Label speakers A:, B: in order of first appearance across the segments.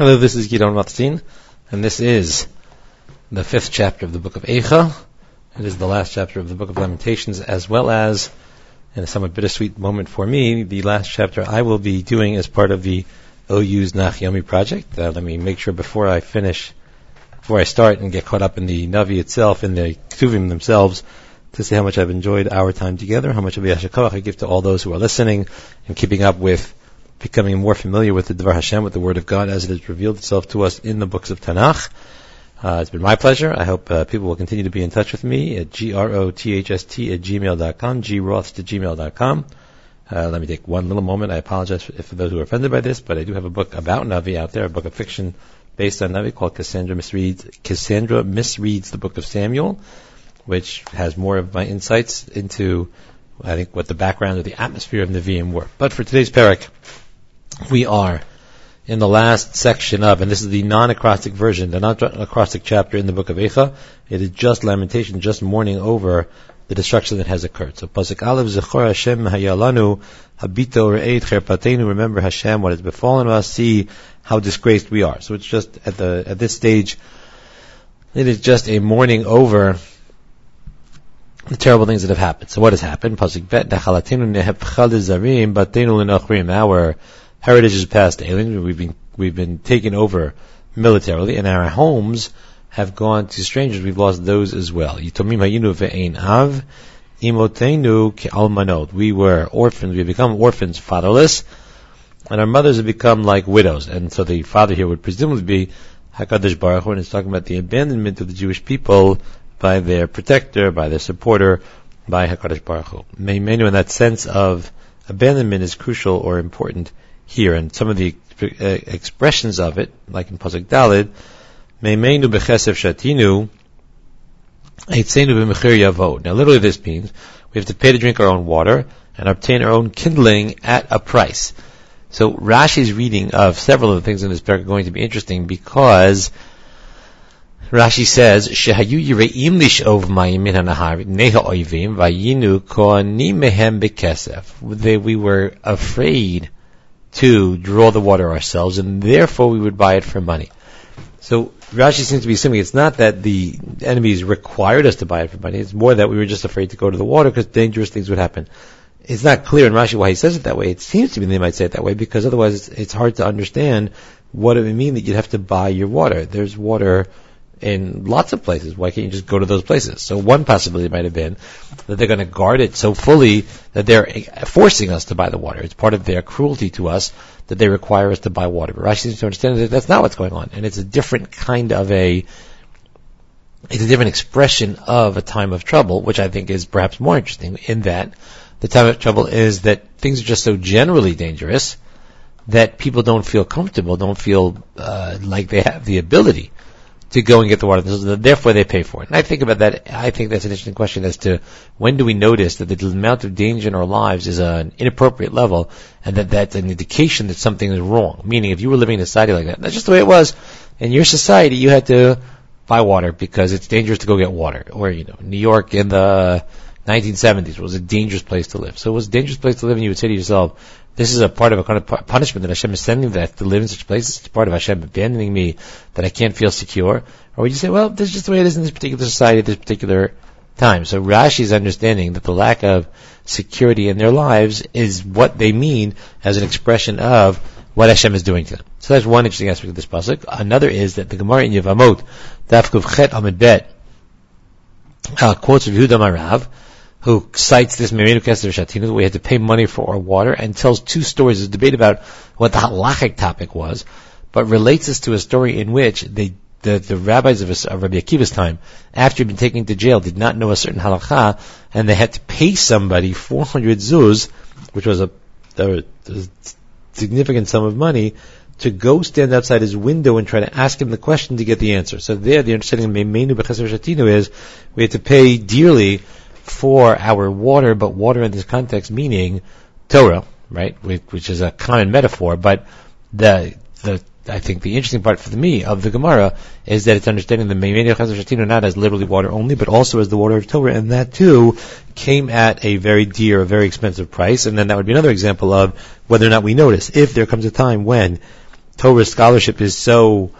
A: Hello, this is Gidon Rothstein, and this is the fifth chapter of the book of Eicha. It is the last chapter of the book of Lamentations, as well as, in a somewhat bittersweet moment for me, the last chapter I will be doing as part of the OU's Nachyomi project. Uh, let me make sure before I finish, before I start and get caught up in the Navi itself, in the Ktuvim themselves, to say how much I've enjoyed our time together, how much of yasher koach I give to all those who are listening and keeping up with becoming more familiar with the Dvar Hashem, with the Word of God as it has revealed itself to us in the books of Tanakh. Uh, it's been my pleasure. I hope uh, people will continue to be in touch with me at g-r-o-t-h-s-t at gmail.com, groths at gmail.com. Uh, let me take one little moment. I apologize for, for those who are offended by this, but I do have a book about Navi out there, a book of fiction based on Navi called Cassandra Misreads, Cassandra Misreads the Book of Samuel, which has more of my insights into, I think, what the background or the atmosphere of Naviim were. But for today's parak, we are in the last section of, and this is the non-acrostic version, the non-acrostic chapter in the book of Eicha. It is just lamentation, just mourning over the destruction that has occurred. So Pasuk Aleph Zechor Hashem Hayalanu Habito Re'ed Cherpatenu Remember Hashem, what has befallen us, see how disgraced we are. So it's just at the at this stage, it is just a mourning over the terrible things that have happened. So what has happened? Pasuk Bet Nechalatenu Nehepchal Zarim Batenu Lenachrim. Our heritage is past aliens. We've been we've been taken over militarily, and our homes have gone to strangers. We've lost those as well. Av. We were orphans. We have become orphans, fatherless, and our mothers have become like widows. And so the father here would presumably be Hakadosh Baruch Hu, and it's talking about the abandonment of the Jewish people by their protector, by their supporter, by Hakadosh Baruch Hu. Menu in that sense of abandonment is crucial or important here, and some of the uh, expressions of it, like in Pasuk Dalid, Meimenu bechesef shatinu, eitzenu b'mechir yavod. Now literally this means we have to pay to drink our own water and obtain our own kindling at a price. So Rashi's reading of several of the things in this book are going to be interesting because Rashi says, "Shehayu yireim lishov mayim min hanahar neha oivim vayinu koanim mehem bekesef." We were afraid to draw the water ourselves, and therefore we would buy it for money. So Rashi seems to be assuming it's not that the enemies required us to buy it for money, it's more that we were just afraid to go to the water because dangerous things would happen. It's not clear in Rashi why he says it that way. It seems to me they might say it that way because otherwise it's, it's hard to understand what it would mean that you'd have to buy your water. There's water in lots of places. Why can't you just go to those places? So one possibility might have been that they're going to guard it so fully that they're forcing us to buy the water. It's part of their cruelty to us that they require us to buy water. But Rashi seems to understand that that's not what's going on, and it's a different kind of a it's a different expression of a time of trouble, which I think is perhaps more interesting in that the time of trouble is that things are just so generally dangerous that people don't feel comfortable, don't feel uh, like they have the ability to go and get the water. Therefore, they pay for it. And I think about that. I think that's an interesting question as to when do we notice that the amount of danger in our lives is an inappropriate level, and that that's an indication that something is wrong. Meaning, if you were living in a society like that, that's just the way it was. In your society, you had to buy water because it's dangerous to go get water. Or you know, New York in the 1970s was a dangerous place to live. So it was a dangerous place to live, and you would say to yourself, this is a part of a kind of punishment that Hashem is sending that to live in such places. It's part of Hashem abandoning me that I can't feel secure. Or would you say, well, this is just the way it is in this particular society this particular time. So Rashi's understanding that the lack of security in their lives is what they mean as an expression of what Hashem is doing to them. So that's one interesting aspect of this pasuk. Another is that the Gemara in Yevamot, Dafkuv Chet Amud Bet, uh, quotes of Yehuda Marav, who cites this Merinu Keser Shatinu, we had to pay money for our water, and tells two stories. There's a debate about what the halachic topic was, but relates this to a story in which they, the, the rabbis of, of Rabbi Akiva's time, after he'd been taken to jail, did not know a certain halacha, and they had to pay somebody 400 zuz, which was a, a, a significant sum of money, to go stand outside his window and try to ask him the question to get the answer. So there, the understanding of Meimenu Bechesef Shatinu is we had to pay dearly for our water, but water in this context meaning Torah, right? Which is a common metaphor, but the, the, I think the interesting part for me of the Gemara is that it's understanding the Meimenu Shatinu not as literally water only, but also as the water of Torah, and that too came at a very dear, a very expensive price, and then that would be another example of whether or not we notice. If there comes a time when Torah scholarship is so,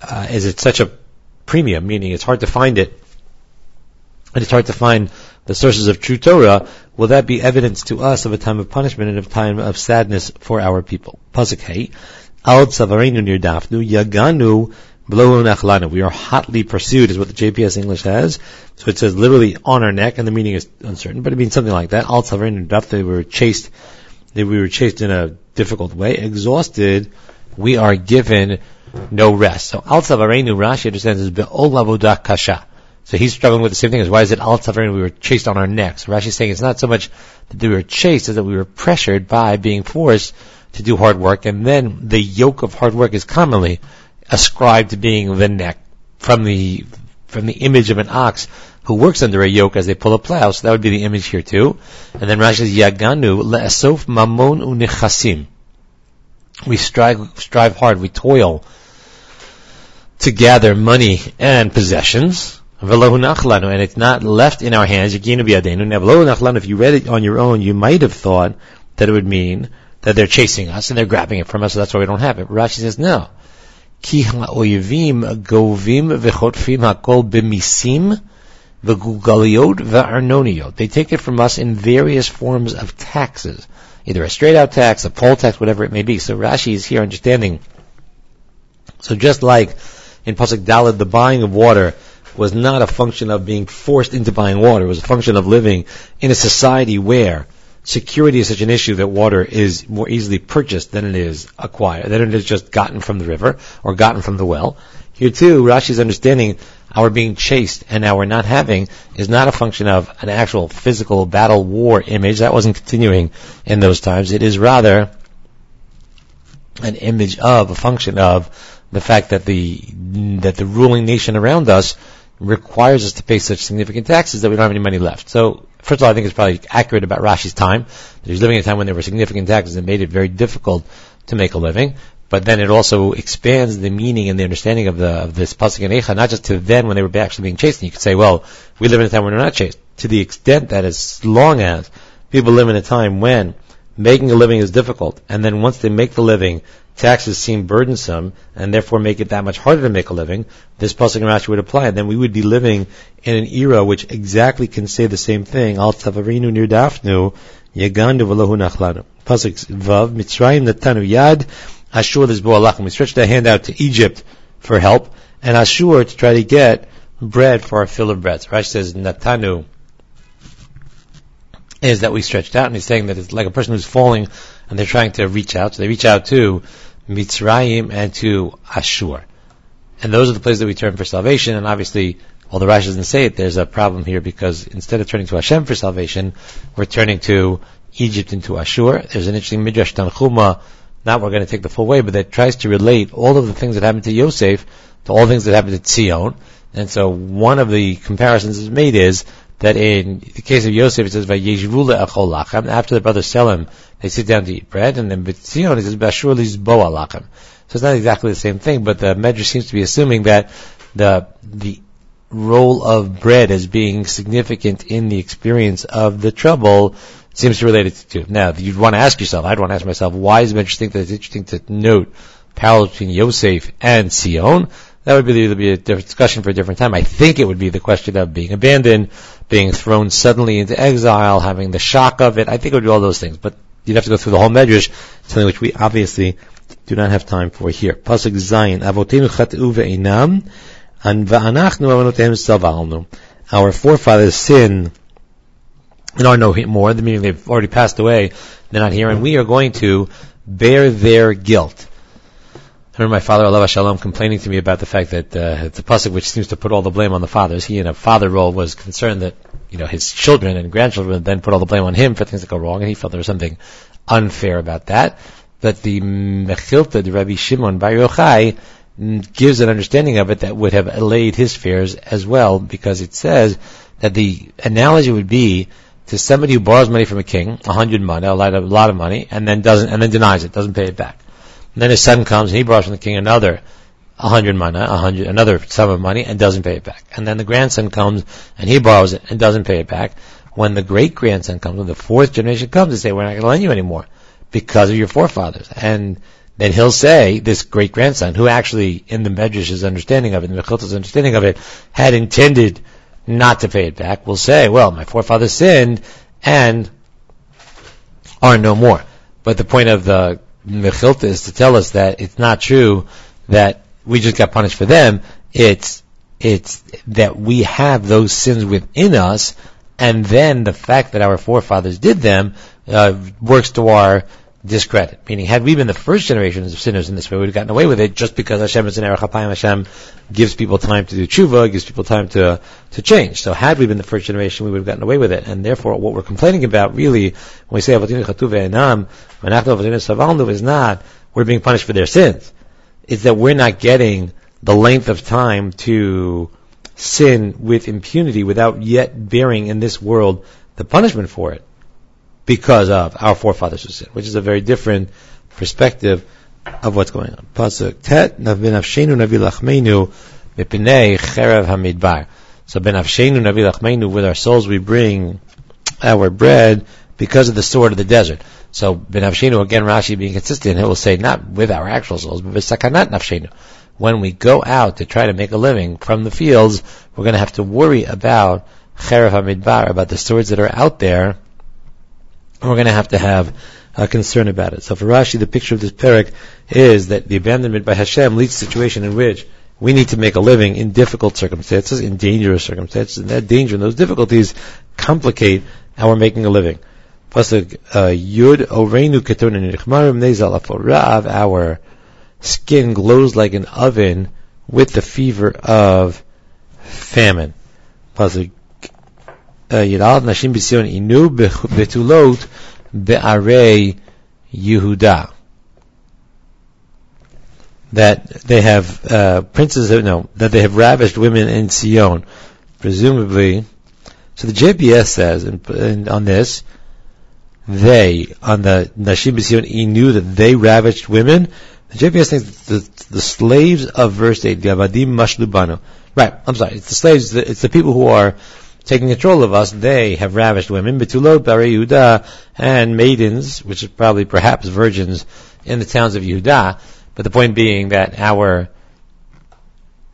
A: uh, is it such a premium, meaning it's hard to find it, and it's hard to find the sources of true Torah, will that be evidence to us of a time of punishment and of time of sadness for our people? Pasuk Al Tzavarenu nirdafnu, Yaganu we are hotly pursued, is what the JPS English has. So it says literally on our neck, and the meaning is uncertain, but it means something like that. Al we were chased, we were chased in a difficult way, exhausted. We are given no rest. So al tzavarenu Rashi understands is be'ol kasha. So he's struggling with the same thing as why is it all suffering we were chased on our necks. Rashi is saying it's not so much that we were chased as that we were pressured by being forced to do hard work, and then the yoke of hard work is commonly ascribed to being the neck from the from the image of an ox who works under a yoke as they pull a plow. So that would be the image here too. And then Rashi says Yaganu le'asof mamon unichasim. We strive strive hard. We toil to gather money and possessions and it's not left in our hands. If you read it on your own, you might have thought that it would mean that they're chasing us and they're grabbing it from us, so that's why we don't have it. Rashi says no. Ki ha'oyevim govim v'chotfim hakol b'misim v'gugaliot v'arnoniot. They take it from us in various forms of taxes, either a straight out tax, a poll tax, whatever it may be. So Rashi is here understanding. So just like in Pasuk Dalad, the buying of water was not a function of being forced into buying water, it was a function of living in a society where security is such an issue that water is more easily purchased than it is acquired, than it is just gotten from the river or gotten from the well. Here too, Rashi's understanding our being chased and our not having is not a function of an actual physical battle war image. That wasn't continuing in those times. It is rather an image of, a function of the fact that the, that the ruling nation around us requires us to pay such significant taxes that we don't have any money left. So first of all, I think it's probably accurate about Rashi's time. That he's living in a time when there were significant taxes that made it very difficult to make a living. But then it also expands the meaning and the understanding of the of this pasuk and Eicha, not just to then when they were actually being chased. And you could say, well, we live in a time when we're not chased. To the extent that as long as people live in a time when making a living is difficult, and then once they make the living, taxes seem burdensome and therefore make it that much harder to make a living, this pasuk and Rashi would apply. And then we would be living in an era which exactly can say the same thing. Al tavarinu nirdafnu yagandu v'lohu nachlanu. Pasuk vav mitzrayim natanu yad ashur this bo'alachim. We stretched our hand out to Egypt for help and ashur to try to get bread for our fill of bread. So Rashi says natanu is that we stretched out, and he's saying that it's like a person who's falling and they're trying to reach out. So they reach out to Mitzrayim and to Ashur. And those are the places that we turn for salvation. And obviously, the Rashi doesn't say it, there's a problem here because instead of turning to Hashem for salvation, we're turning to Egypt and to Ashur. There's an interesting Midrash Tanchuma, not we're going to take the full way, but that tries to relate all of the things that happened to Yosef to all the things that happened to Tzion. And so one of the comparisons is made is that in the case of Yosef, it says, Vayeshvule achol lachem. After the brothers sell him, they sit down to eat bread, and then B'tzion, it says, Bashur lizbo alachem. So it's not exactly the same thing, but the Medrash seems to be assuming that the, the role of bread as being significant in the experience of the trouble seems to relate it to. Now, you'd want to ask yourself, I'd want to ask myself, why is it interesting that it's interesting to note parallels between Yosef and Sion? That would be, be a discussion for a different time. I think it would be the question of being abandoned, being thrown suddenly into exile, having the shock of it. I think it would be all those things. But you'd have to go through the whole medrash, something which we obviously do not have time for here. Pasuk Zayin, Avotenu chat'u ve'inam, and va'anachnu avonotem savalnu. Our forefathers sin and are no more, meaning they've already passed away, they're not here, and we are going to bear their guilt. I remember my father, alav hashalom, complaining to me about the fact that uh, a pasuk which seems to put all the blame on the fathers. He, in a father role, was concerned that you know his children and grandchildren then put all the blame on him for things that go wrong, and he felt there was something unfair about that. But the Mechilta, the Rabbi Shimon Bar Yochai, gives an understanding of it that would have allayed his fears as well, because it says that the analogy would be to somebody who borrows money from a king, a hundred money, a lot, of, a lot of money, and then doesn't, and then denies it, doesn't pay it back. And then his son comes and he borrows from the king another a hundred mana, a hundred, another sum of money and doesn't pay it back. And then the grandson comes and he borrows it and doesn't pay it back. When the great grandson comes, when the fourth generation comes, they say, we're not going to lend you anymore because of your forefathers. And then he'll say, this great grandson, who actually, in the Medrash's understanding of it, in the Mechilta's understanding of it, had intended not to pay it back, will say, well, my forefathers sinned and are no more. But the point of the Mechilta is to tell us that it's not true that we just got punished for them. It's, it's that we have those sins within us, and then the fact that our forefathers did them uh, works to our discredit. Meaning, had we been the first generation of sinners in this way, we would have gotten away with it just because Hashem is an Erech HaPayim. Hashem gives people time to do tshuva, gives people time to, to change. So had we been the first generation, we would have gotten away with it. And therefore, what we're complaining about really, when we say Avatinu Chatu Ve'enam, Menachnu Avatinu Savalnu, is not we're being punished for their sins. It's that we're not getting the length of time to sin with impunity without yet bearing in this world the punishment for it because of our forefathers who sinned, which is a very different perspective of what's going on. Pasuk Tet Navinavshenu Navilachmenu Mipnei Cherev Hamidbar. So with our souls we bring our bread because of the sword of the desert. So Benavshenu, again Rashi being consistent, he will say not with our actual souls, but with Sakanat. When we go out to try to make a living from the fields, we're going to have to worry about Cherev Hamidbar, about the swords that are out there we're going to have to have a concern about it. So for Rashi, the picture of this parak is that the abandonment by Hashem leads to a situation in which we need to make a living in difficult circumstances, in dangerous circumstances, and that danger and those difficulties complicate how we're making a living. Uh, Yud Ketunin Rav, our skin glows like an oven with the fever of famine. Pasuk Nashim B'Sion Inu Betulot Yehuda. That they have uh, princes, no, that they have ravished women in Sion, presumably. So the JPS says, and, and on this, they, on the Nashim B'Sion Inu, that they ravished women. The JPS thinks the, the slaves of verse 8, Gavadim Mashlubano. Right, I'm sorry, it's the slaves, it's the people who are taking control of us, they have ravished women, Betulot, Bari Yehuda, and maidens, which is probably perhaps virgins in the towns of Yehuda. But the point being that our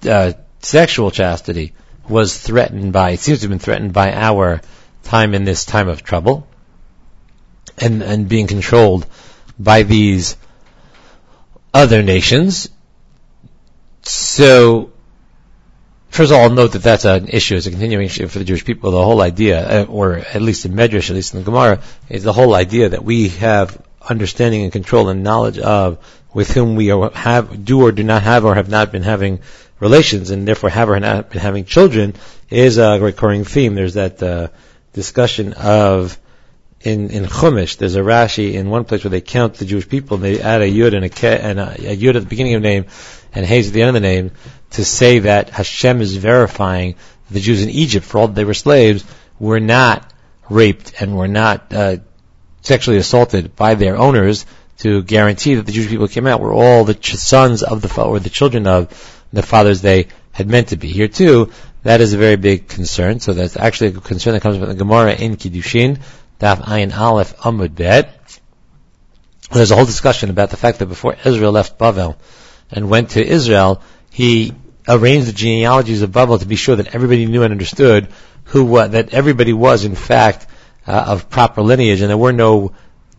A: uh, sexual chastity was threatened by, it seems to have been threatened by our time in this time of trouble, and, and being controlled by these other nations. So, First of all, I'll note that that's an issue, it's a continuing issue for the Jewish people. The whole idea, uh, or at least in Medrash, at least in the Gemara, is the whole idea that we have understanding and control and knowledge of with whom we are, have, do or do not have or have not been having relations and therefore have or not been having children is a recurring theme. There's that uh, discussion of in in Chumash. There's a Rashi in one place where they count the Jewish people and they add a yud and a ke, and a, a yud at the beginning of name and haze at the end of the name to say that Hashem is verifying the Jews in Egypt, for all that they were slaves, were not raped and were not uh, sexually assaulted by their owners to guarantee that the Jewish people came out were all the ch- sons of the or the children of the fathers they had meant to be. Here too, that is a very big concern. So that's actually a concern that comes from the Gemara in Kiddushin, Daf Ayin Aleph Amud Bet. There's a whole discussion about the fact that before Ezra left Bavel and went to Israel, he arranged the genealogies of Babel to be sure that everybody knew and understood who that everybody was in fact uh, of proper lineage, and there were no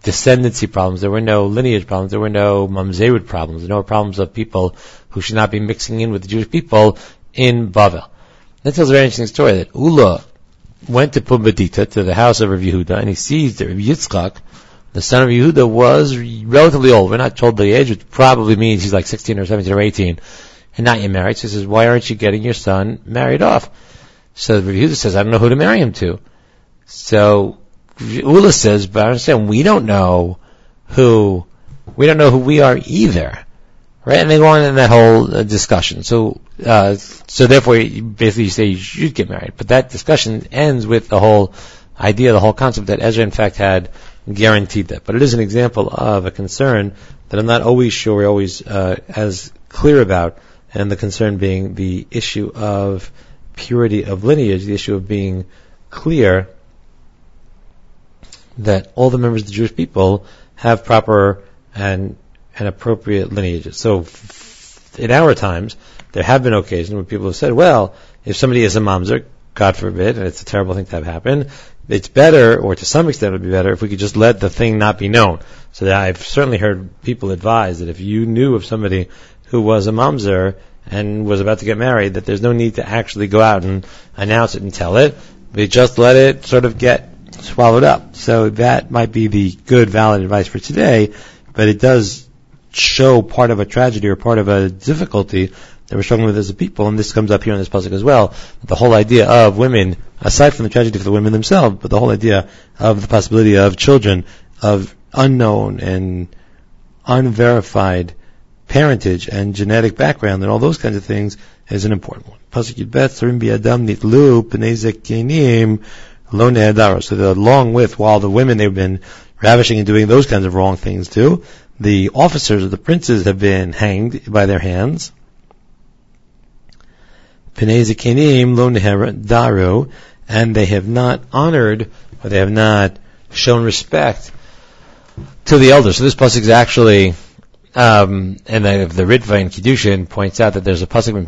A: descendancy problems, there were no lineage problems, there were no mamzerut problems, there were no problems of people who should not be mixing in with the Jewish people in Babel. That tells a very interesting story that Ula went to Pumbedita, to the house of Rav Yehuda, and he sees that Rav Yitzchak, the son of Yehuda, was relatively old. We're not told the age, which probably means he's like 16 or 17 or 18 and not yet married. So he says, why aren't you getting your son married off? So Yehuda says, I don't know who to marry him to. So Ula says, but I understand, we don't know who, we don't know who we are either. Right? And they go on in that whole uh, discussion. So, uh, so therefore, you basically you say you should get married. But that discussion ends with the whole idea, the whole concept that Ezra in fact had guaranteed that. But it is an example of a concern that I'm not always sure, always uh, as clear about and the concern being the issue of purity of lineage, the issue of being clear that all the members of the Jewish people have proper and and appropriate lineages. So in our times, there have been occasions when people have said, well, if somebody is a mamzer, God forbid, and it's a terrible thing to have happen, it's better, or to some extent it would be better, if we could just let the thing not be known. So that I've certainly heard people advise that if you knew of somebody who was a mamzer and was about to get married, that there's no need to actually go out and announce it and tell it, We just let it sort of get swallowed up. So that might be the good, valid advice for today, but it does show part of a tragedy or part of a difficulty that we're struggling with as a people, and this comes up here in this pasuk as well. The whole idea of women, aside from the tragedy for the women themselves, but the whole idea of the possibility of children of unknown and unverified parentage and genetic background and all those kinds of things is an important one. Pasuk Yudbet, Adam Nitlu Lo So the along with while the women they've been ravishing and doing those kinds of wrong things too, the officers of the princes have been hanged by their hands. Daru, and they have not honored or they have not shown respect to the elders. So this pasuk is actually, um, and the, the Ritva in Kiddushin points out that there's a pasuk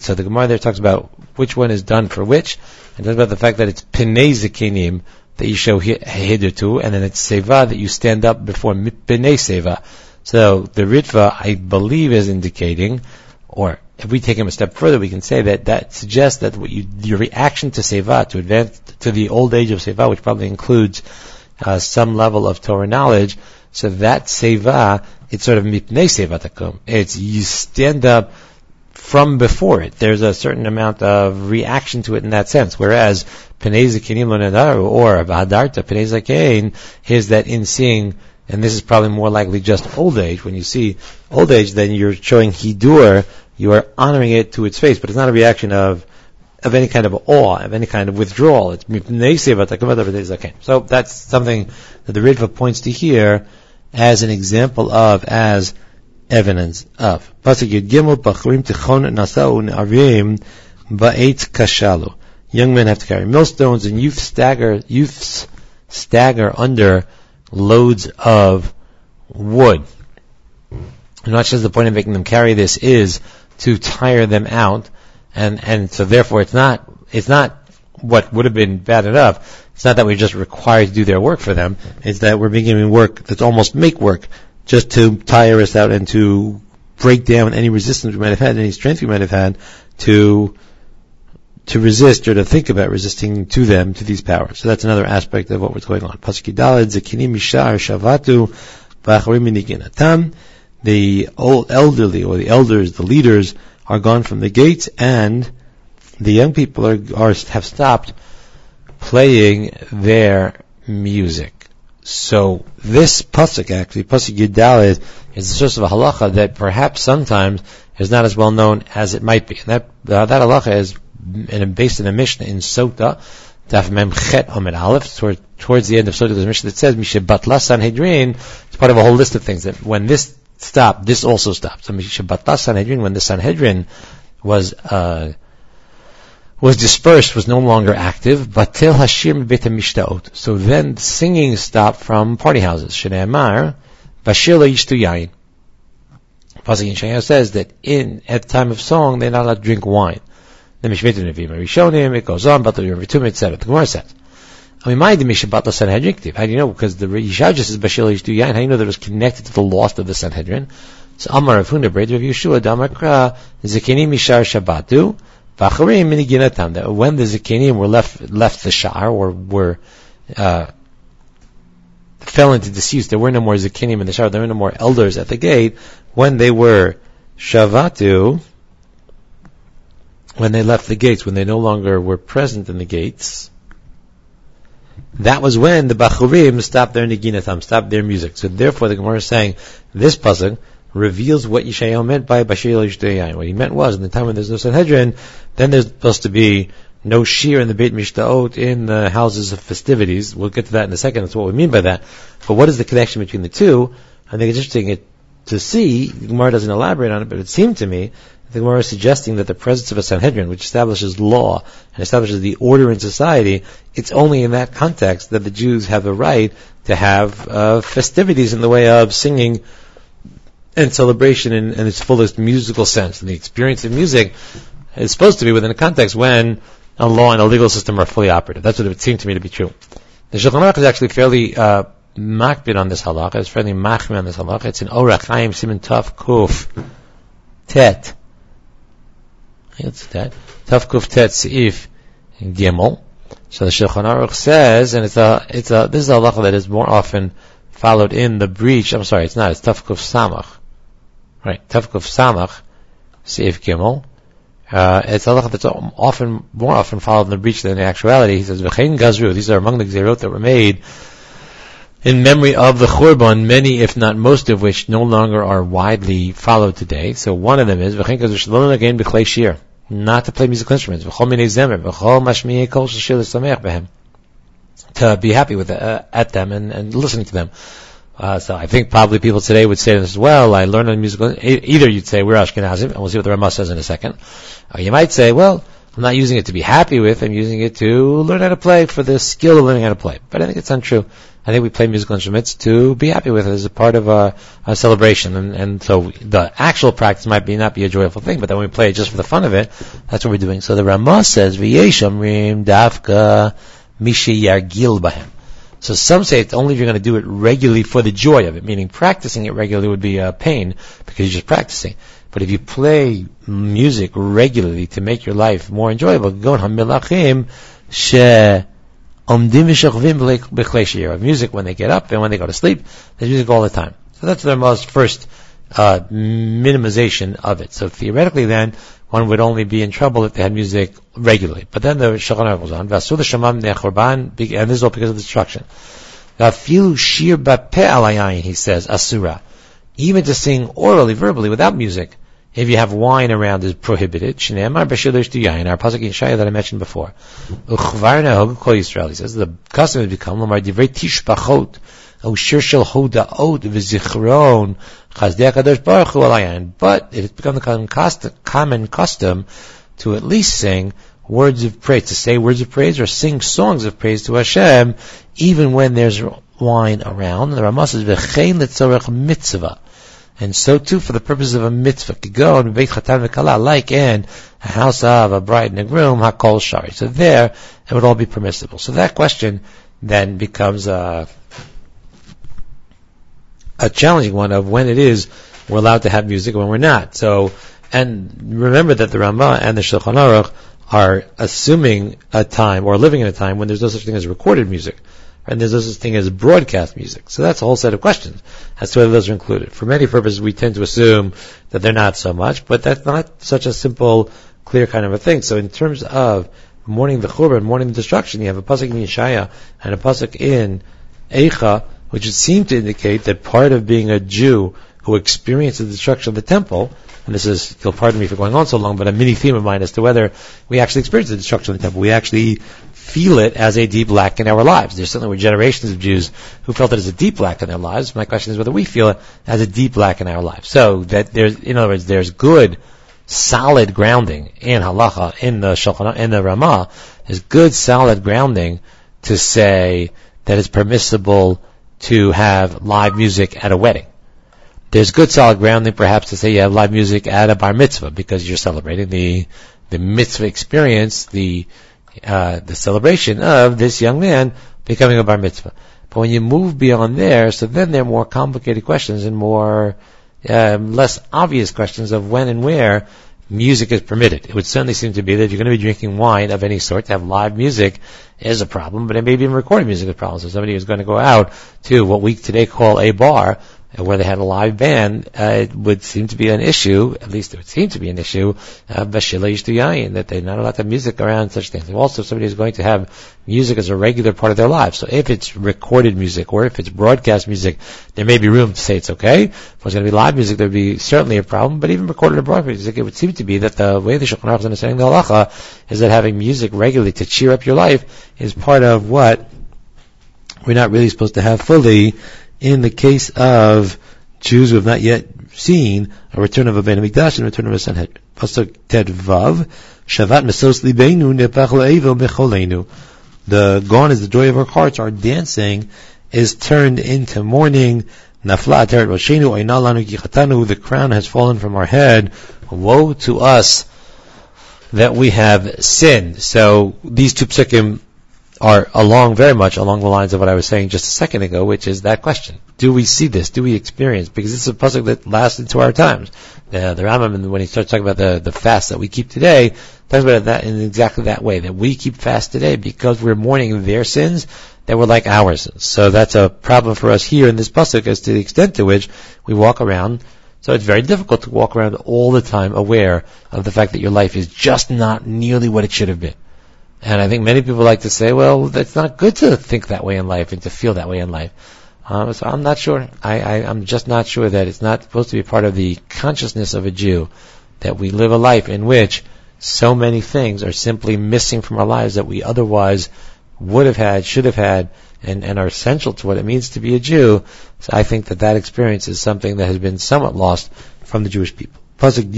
A: So the Gemara there talks about which one is done for which, and talks about the fact that it's Pnei Zakenim that you show hidur, and then it's Seva that you stand up before Pnei Seva. So the Ritva, I believe, is indicating, or if we take him a step further, we can say that that suggests that you, your reaction to Seva, to advance to the old age of Seva, which probably includes uh, some level of Torah knowledge, so that Seva, it's sort of mipnei Seva takum. It's you stand up from before it. There's a certain amount of reaction to it in that sense. Whereas Pnei Zakinim or Vahadarta Pnei is that in seeing and this is probably more likely just old age. When you see old age, then you're showing hidur, you are honoring it to its face, but it's not a reaction of of any kind of awe, of any kind of withdrawal. It's so that's something that the Ritva points to here as an example of, as evidence of. Young men have to carry millstones, and youth stagger, youths stagger under loads of wood. And much as the point of making them carry this is to tire them out, and and so therefore it's not it's not what would have been bad enough. It's not that we're just required to do their work for them. It's that we're given work that's almost make work, just to tire us out and to break down any resistance we might have had, any strength we might have had to to resist or to think about resisting to them, to these powers. So that's another aspect of what was going on. The old elderly or the elders, the leaders, are gone from the gates, and the young people are, are have stopped playing their music. So this pasuk actually, pasuk Yudalid, is the source of a halacha that perhaps sometimes is not as well known as it might be. And that uh, that halacha is in, based in a Mishnah in Sota, Daf Mem Chet Aleph, toward, towards the end of Sota, there's a Mishnah that says Mishe Batla Sanhedrin. It's part of a whole list of things that when this stopped, this also stopped. So Mishe Batla Sanhedrin, when the Sanhedrin was uh, was dispersed, was no longer active. But till Hashir Bet Mishtaot. So then singing stopped from party houses. Shneimar Bashir Lo Yishtu Yain. Pasuk in says that in at the time of song they're not allowed to drink wine the Mishmit Nevi'im Rishonim, it goes on, but the Ritum, etc. The Gemara says, I mean, my Misha Batla Sanhedrin How do you know? Because the Yishajis is Bashil Yishdu Yain. How do you know that it was connected to the loss of the Sanhedrin? So Amar of Hunda, Braid of Yeshua, Damakra, Zikini Mishar Shabbatu, Vacharim Miniginatam. That when the Zikinim were left, left the Shar, or were, uh, fell into disuse, there were no more Zikinim in the Shar, there were no more elders at the gate, when they were Shavatu, when they left the gates, when they no longer were present in the gates, that was when the Bachurim stopped their Niginatam, stopped their music. So therefore the Gemara is saying, this pasuk reveals what Yishayahu meant by Bashir Yishdayayin. What he meant was, in the time when there's no Sanhedrin, then there's supposed to be no shear in the Beit Mishtaot in the houses of festivities. We'll get to that in a second. That's what we mean by that. But what is the connection between the two? I think it's interesting to see. Gemara doesn't elaborate on it, but it seemed to me the Gemara is suggesting that the presence of a Sanhedrin, which establishes law and establishes the order in society, it's only in that context that the Jews have a right to have uh, festivities in the way of singing and celebration in, in, its fullest musical sense. And the experience of music is supposed to be within a context when a law and a legal system are fully operative. That's what it would seem to me to be true. The Shulchan Aruch is actually fairly uh, on this halacha. It's fairly machmir on this halacha. It's in Orach Chaim Siman Tov Kuf Tet. It's that Tov Kuf Tet Seif Gimel. So the Shulchan Aruch says, and it's a, it's a, this is a halacha that is more often followed in the breach. I'm sorry, it's not. It's Tov Kuf Samach. Right, Tov Kuf Samach Seif Gimel. Uh, it's a halacha that's often, more often followed in the breach than in actuality. He says, V'chein Gazru, these are among the Gzerot that were made in memory of the Churban, many, if not most of which, no longer are widely followed today. So one of them is, again, not to play musical instruments, to be happy with uh, at them and, and listening to them. Uh, so I think probably people today would say this as well. I learned a musical. Either you'd say we're Ashkenazim, and we'll see what the Ramah says in a second. Or you might say, well, I'm not using it to be happy with. I'm using it to learn how to play for the skill of learning how to play. But I think it's untrue. I think we play musical instruments to be happy with it as a part of a, a celebration. And, and, so the actual practice might be not be a joyful thing, but then when we play it just for the fun of it, that's what we're doing. So the Ramah says, V'yeshamrim dafka mishi yargil bahem. So some say it's only if you're going to do it regularly for the joy of it, meaning practicing it regularly would be a pain because you're just practicing. But if you play music regularly to make your life more enjoyable, go on milachim she music when they get up and when they go to sleep. There's music all the time. So that's their most first uh, minimization of it. So theoretically, then one would only be in trouble if they had music regularly. But then the Shulchan goes on, "Vasu shamam nechorban, and this is all because of destruction. Vafilu shir bape he says, asura. Even to sing orally, verbally, without music, if you have wine around is prohibited. Our pasuk in Shaya that I mentioned before. Says, the custom has become, lamar divrei v'zichron, but it has become the common custom to at least sing words of praise, to say words of praise or sing songs of praise to Hashem, even when there's wine around. The Ramah says, "V'chein letzorech mitzvah." And so too for the purpose of a mitzvah, to go and beit chatan v'kala, like in a house of a bride and a groom, hakol shari. So there, it would all be permissible. So that question then becomes a a challenging one of when it is we're allowed to have music and when we're not. So, and remember that the Ramah and the Shulchan Aruch are assuming a time or living in a time when there's no such thing as recorded music. And there's such thing as broadcast music. So that's a whole set of questions as to whether those are included. For many purposes, we tend to assume that they're not so much, but that's not such a simple, clear kind of a thing. So in terms of mourning the Churban, mourning the destruction, you have a pasuk in Yeshaya and a pasuk in Eicha which would seem to indicate that part of being a Jew who experienced the destruction of the temple, and this is, you'll pardon me for going on so long, but a mini theme of mine as to whether we actually experienced the destruction of the temple. We actually feel it as a deep lack in our lives. There certainly were generations of Jews who felt it as a deep lack in their lives. My question is whether we feel it as a deep lack in our lives. So that there's, in other words, there's good, solid grounding in halacha, in the shulchan, in the Ramah. There's good, solid grounding to say that it's permissible to have live music at a wedding. There's good solid grounding perhaps to say you have live music at a bar mitzvah because you're celebrating the, the mitzvah experience, the, uh, the celebration of this young man becoming a bar mitzvah. But when you move beyond there, so then there are more complicated questions and more, um, less obvious questions of when and where music is permitted. It would certainly seem to be that if you're going to be drinking wine of any sort, to have live music is a problem, but it may be even recorded music is a problem. So somebody is going to go out to what we today call a bar, where they had a live band, uh, it would seem to be an issue, at least it would seem to be an issue, uh, that they're not allowed to have music around such things. Also, somebody is going to have music as a regular part of their lives. So if it's recorded music or if it's broadcast music, there may be room to say it's okay. If it's going to be live music, there would be certainly a problem, but even recorded or broadcast music, it would seem to be that the way the Shulchan Aruch is understanding the halacha is that having music regularly to cheer up your life is part of what we're not really supposed to have fully in the case of Jews who have not yet seen a return of a Beit Mikdash and a return of a Sanhedrin. Pasuk Tet Vav, Shavat Mesos Libeinu Nepach Le'evil Mecholenu. The gone is the joy of our hearts are dancing is turned into mourning. Nafla Roshenu the crown has fallen from our head. Woe to us that we have sinned. So these two psukim are along very much along the lines of what I was saying just a second ago, which is that question. Do we see this? Do we experience? Because this is a puzzle that lasts into our times. The, the Rambam, when he starts talking about the, the fast that we keep today, talks about that in exactly that way, that we keep fast today because we're mourning their sins that were like ours. So that's a problem for us here in this pasuk as to the extent to which we walk around so it's very difficult to walk around all the time aware of the fact that your life is just not nearly what it should have been. And I think many people like to say, well, it's not good to think that way in life and to feel that way in life. Um, so I'm not sure. I, I, I'm just not sure that it's not supposed to be part of the consciousness of a Jew that we live a life in which so many things are simply missing from our lives that we otherwise would have had, should have had, and, and are essential to what it means to be a Jew. So I think that that experience is something that has been somewhat lost from the Jewish people. Because of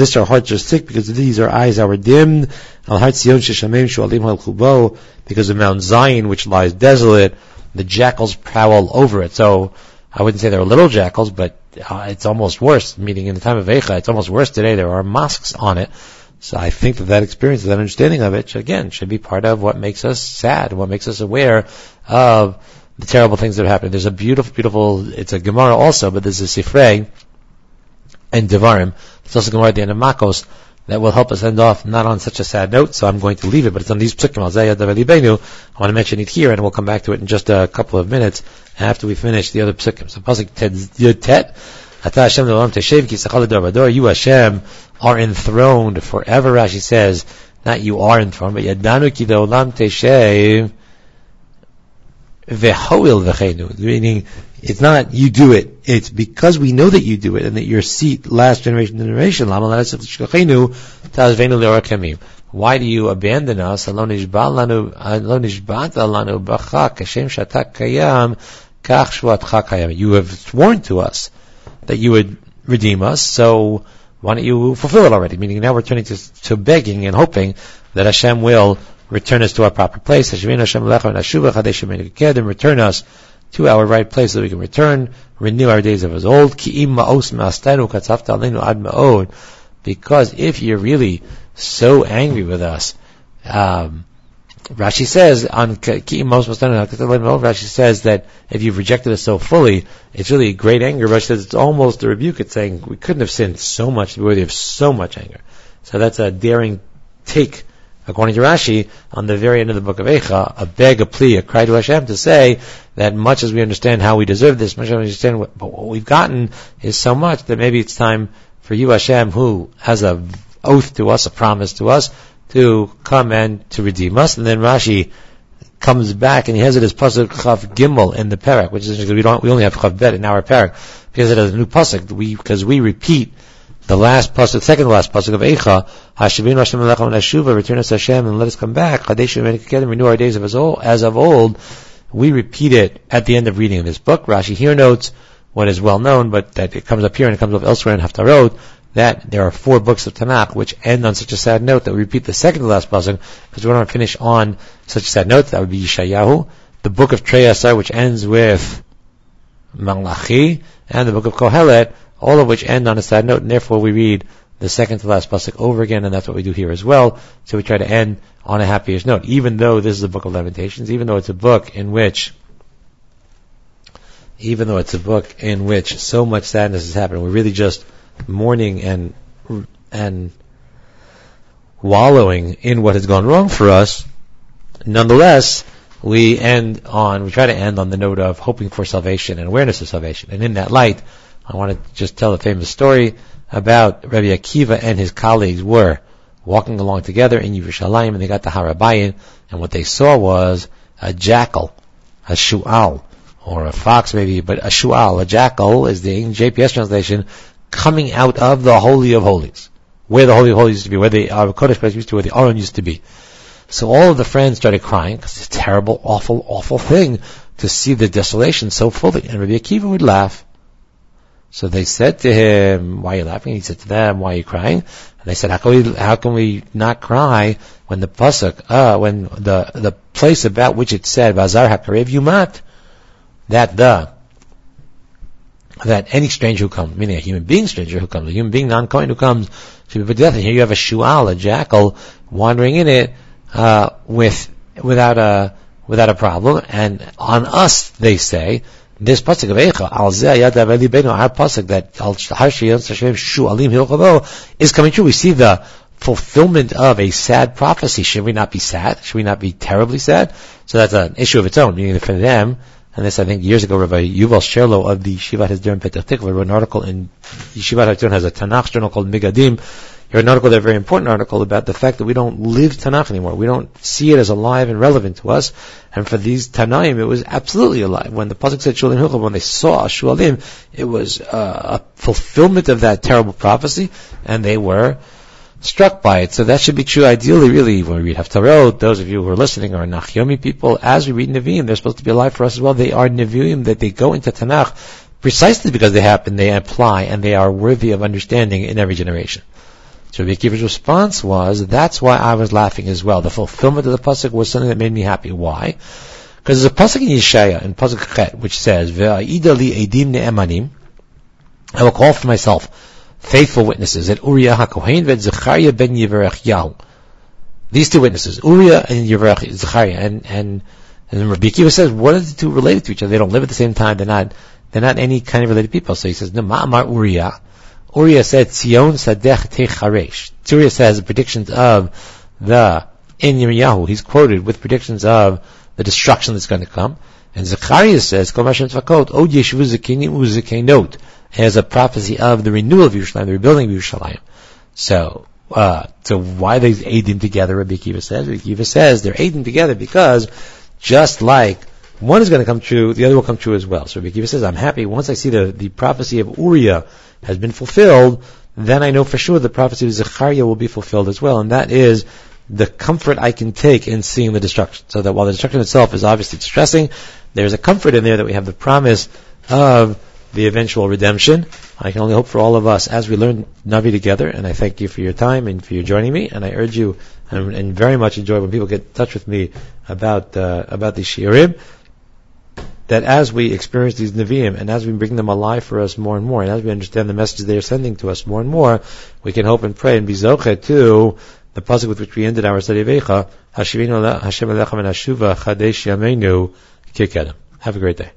A: this our hearts are sick, because of these our eyes are dimmed. Because of Mount Zion which lies desolate, the jackals prowl over it. So I wouldn't say there are little jackals, but uh, it's almost worse. Meaning in the time of Eicha, it's almost worse today. There are mosques on it. So I think that that experience, that understanding of it, again, should be part of what makes us sad, what makes us aware of the terrible things that have happened. There's a beautiful, beautiful, it's a Gemara also, but there's a Sifrei and Devarim. It's also Gemara at the end of Makos that will help us end off not on such a sad note, so I'm going to leave it, but it's on these psukim, I want to mention it here, and we'll come back to it in just a couple of minutes after we finish the other psukim. So Pasuk Tet, Ata Hashem Teshev You Hashem are enthroned forever. Rashi says, not you are enthroned, but Yadanu Ki Le'olam Teshev Vehoil V'chenu. Meaning, it's not you do it. It's because we know that you do it and that your seat last generation to generation. Why do you abandon us? You have sworn to us that you would redeem us, so why don't you fulfill it already? Meaning now we're turning to, to begging and hoping that Hashem will return us to our proper place. Return us to our right place so we can return, renew our days of as old. Because if you're really so angry with us, um, Rashi says on Rashi says that if you've rejected us so fully, it's really great anger. Rashi says it's almost a rebuke. It's saying we couldn't have sinned so much worthy of so much anger. So that's a daring take, according to Rashi, on the very end of the book of Eicha, a beg, a plea, a cry to Hashem to say that much as we understand how we deserve this, much as we understand what, but what we've gotten is so much that maybe it's time for you, Hashem, who has a oath to us, a promise to us, to come and to redeem us. And then Rashi comes back and he has it as pasuk chav gimel in the parak, which is interesting because we don't we only have chav bet in our parak because it has a new pasuk. We because we repeat the last pasuk, second last pasuk of Eicha, Hashavin Hashem Elechem Ashuva, return us Hashem and let us come back. Chadesh Together, renew our days of as old, as of old. We repeat it at the end of reading this book. Rashi here notes what is well known, but that it comes up here and it comes up elsewhere in Haftarot that there are four books of Tanakh which end on such a sad note that we repeat the second to last pasuk because we want to finish on such a sad note. That would be Yeshayahu, the book of Treyasar which ends with Malachi, and the book of Kohelet, all of which end on a sad note, and therefore we read the second to last pasuk over again, and that's what we do here as well. So we try to end on a happiest note, even though this is a book of Lamentations, even though it's a book in which even though it's a book in which so much sadness has happened, we're really just mourning and and wallowing in what has gone wrong for us, nonetheless, we end on, we try to end on the note of hoping for salvation and awareness of salvation. And in that light, I want to just tell a famous story about Rabbi Akiva and his colleagues were walking along together in Yerushalayim and they got to Harabayim and what they saw was a jackal, a shu'al, or a fox maybe, but a shu'al, a jackal is the JPS translation, coming out of the Holy of Holies, where the Holy of Holies used to be, where the uh, Kodesh used to, where the Aron used to be. So all of the friends started crying because it's a terrible, awful, awful thing to see the desolation so fully. And Rabbi Akiva would laugh. So they said to him, why are you laughing? He said to them, why are you crying? And they said, how can we, how can we not cry when the pasuk, uh, when the, the place about which it said, Vazar HaKarev Yumat, that the, that any stranger who comes, meaning a human being stranger who comes, a human being non-Kohen who comes, should be put to death. And here you have a shual, a jackal, wandering in it, uh, with, without a, without a problem. And on us, they say, this pasuk of Eicha, al zeh aveli benu, our pasuk that al Hashem shu alim hilchavo is coming true. We see the fulfillment of a sad prophecy. Should we not be sad? Should we not be terribly sad? So that's an issue of its own. Meaning for them, and this I think years ago, Rabbi Yuval Cherlow of the Yeshivat Hesder Petah Tikva wrote an article in Yeshivat Hesder has a Tanakh journal called Megadim, an article there, a very important article about the fact that we don't live Tanakh anymore. We don't see it as alive and relevant to us. And for these Tanaim, it was absolutely alive. When the Pasuk said Shualim Hilchah, when they saw Shualim, it was uh, a fulfillment of that terrible prophecy, and they were struck by it. So that should be true ideally, really, when we read Haftarot, those of you who are listening are Nach Yomi people, as we read Nevi'im, they're supposed to be alive for us as well. They are Nevi'im that they go into Tanakh precisely because they happen, they apply, and they are worthy of understanding in every generation. So Rabbi Akiva's response was, that's why I was laughing as well. The fulfillment of the pasuk was something that made me happy. Why? Because there's a pasuk in Yeshaya, in pasuk Chet, which says, "Ve'aida li edim ne'emanim." I will call for myself faithful witnesses at Uriah HaKohen and Zechariah ben Yahu. These two witnesses, Uriah and Zechariah, and and and Rabbi Akiva says, what are the two related to each other? They don't live at the same time. They're not they're not any kind of related people. So he says, no, Ma'amar Uriah. Uriah said, Tzion Sadech Techaresh. Uriah says predictions of the, in Yirmiyahu, he's quoted with predictions of the destruction that's going to come. And Zechariah says, Kol Mashem Tzvakot, Od Yeshivu Zekinim Uzekenot, has a prophecy of the renewal of Yerushalayim, the rebuilding of Yerushalayim. So, uh, so why they aiding together, Rabbi Akiva says? Rabbi Akiva says they're aiding together because just like one is going to come true, the other will come true as well. So Rabbi Akiva says, I'm happy once I see the, the prophecy of Uriah has been fulfilled, then I know for sure the prophecy of Zechariah will be fulfilled as well, and that is the comfort I can take in seeing the destruction. So that while the destruction itself is obviously distressing, there's a comfort in there that we have the promise of the eventual redemption. I can only hope for all of us as we learn Navi together, and I thank you for your time and for your joining me, and I urge you, and, and very much enjoy when people get in touch with me about, uh, about these shiurim that as we experience these Nevi'im and as we bring them alive for us more and more, and as we understand the message they are sending to us more and more, we can hope and pray and be zochet to the pasuk with which we ended our study of Eicha, Hashem and Hashuva. Have a great day.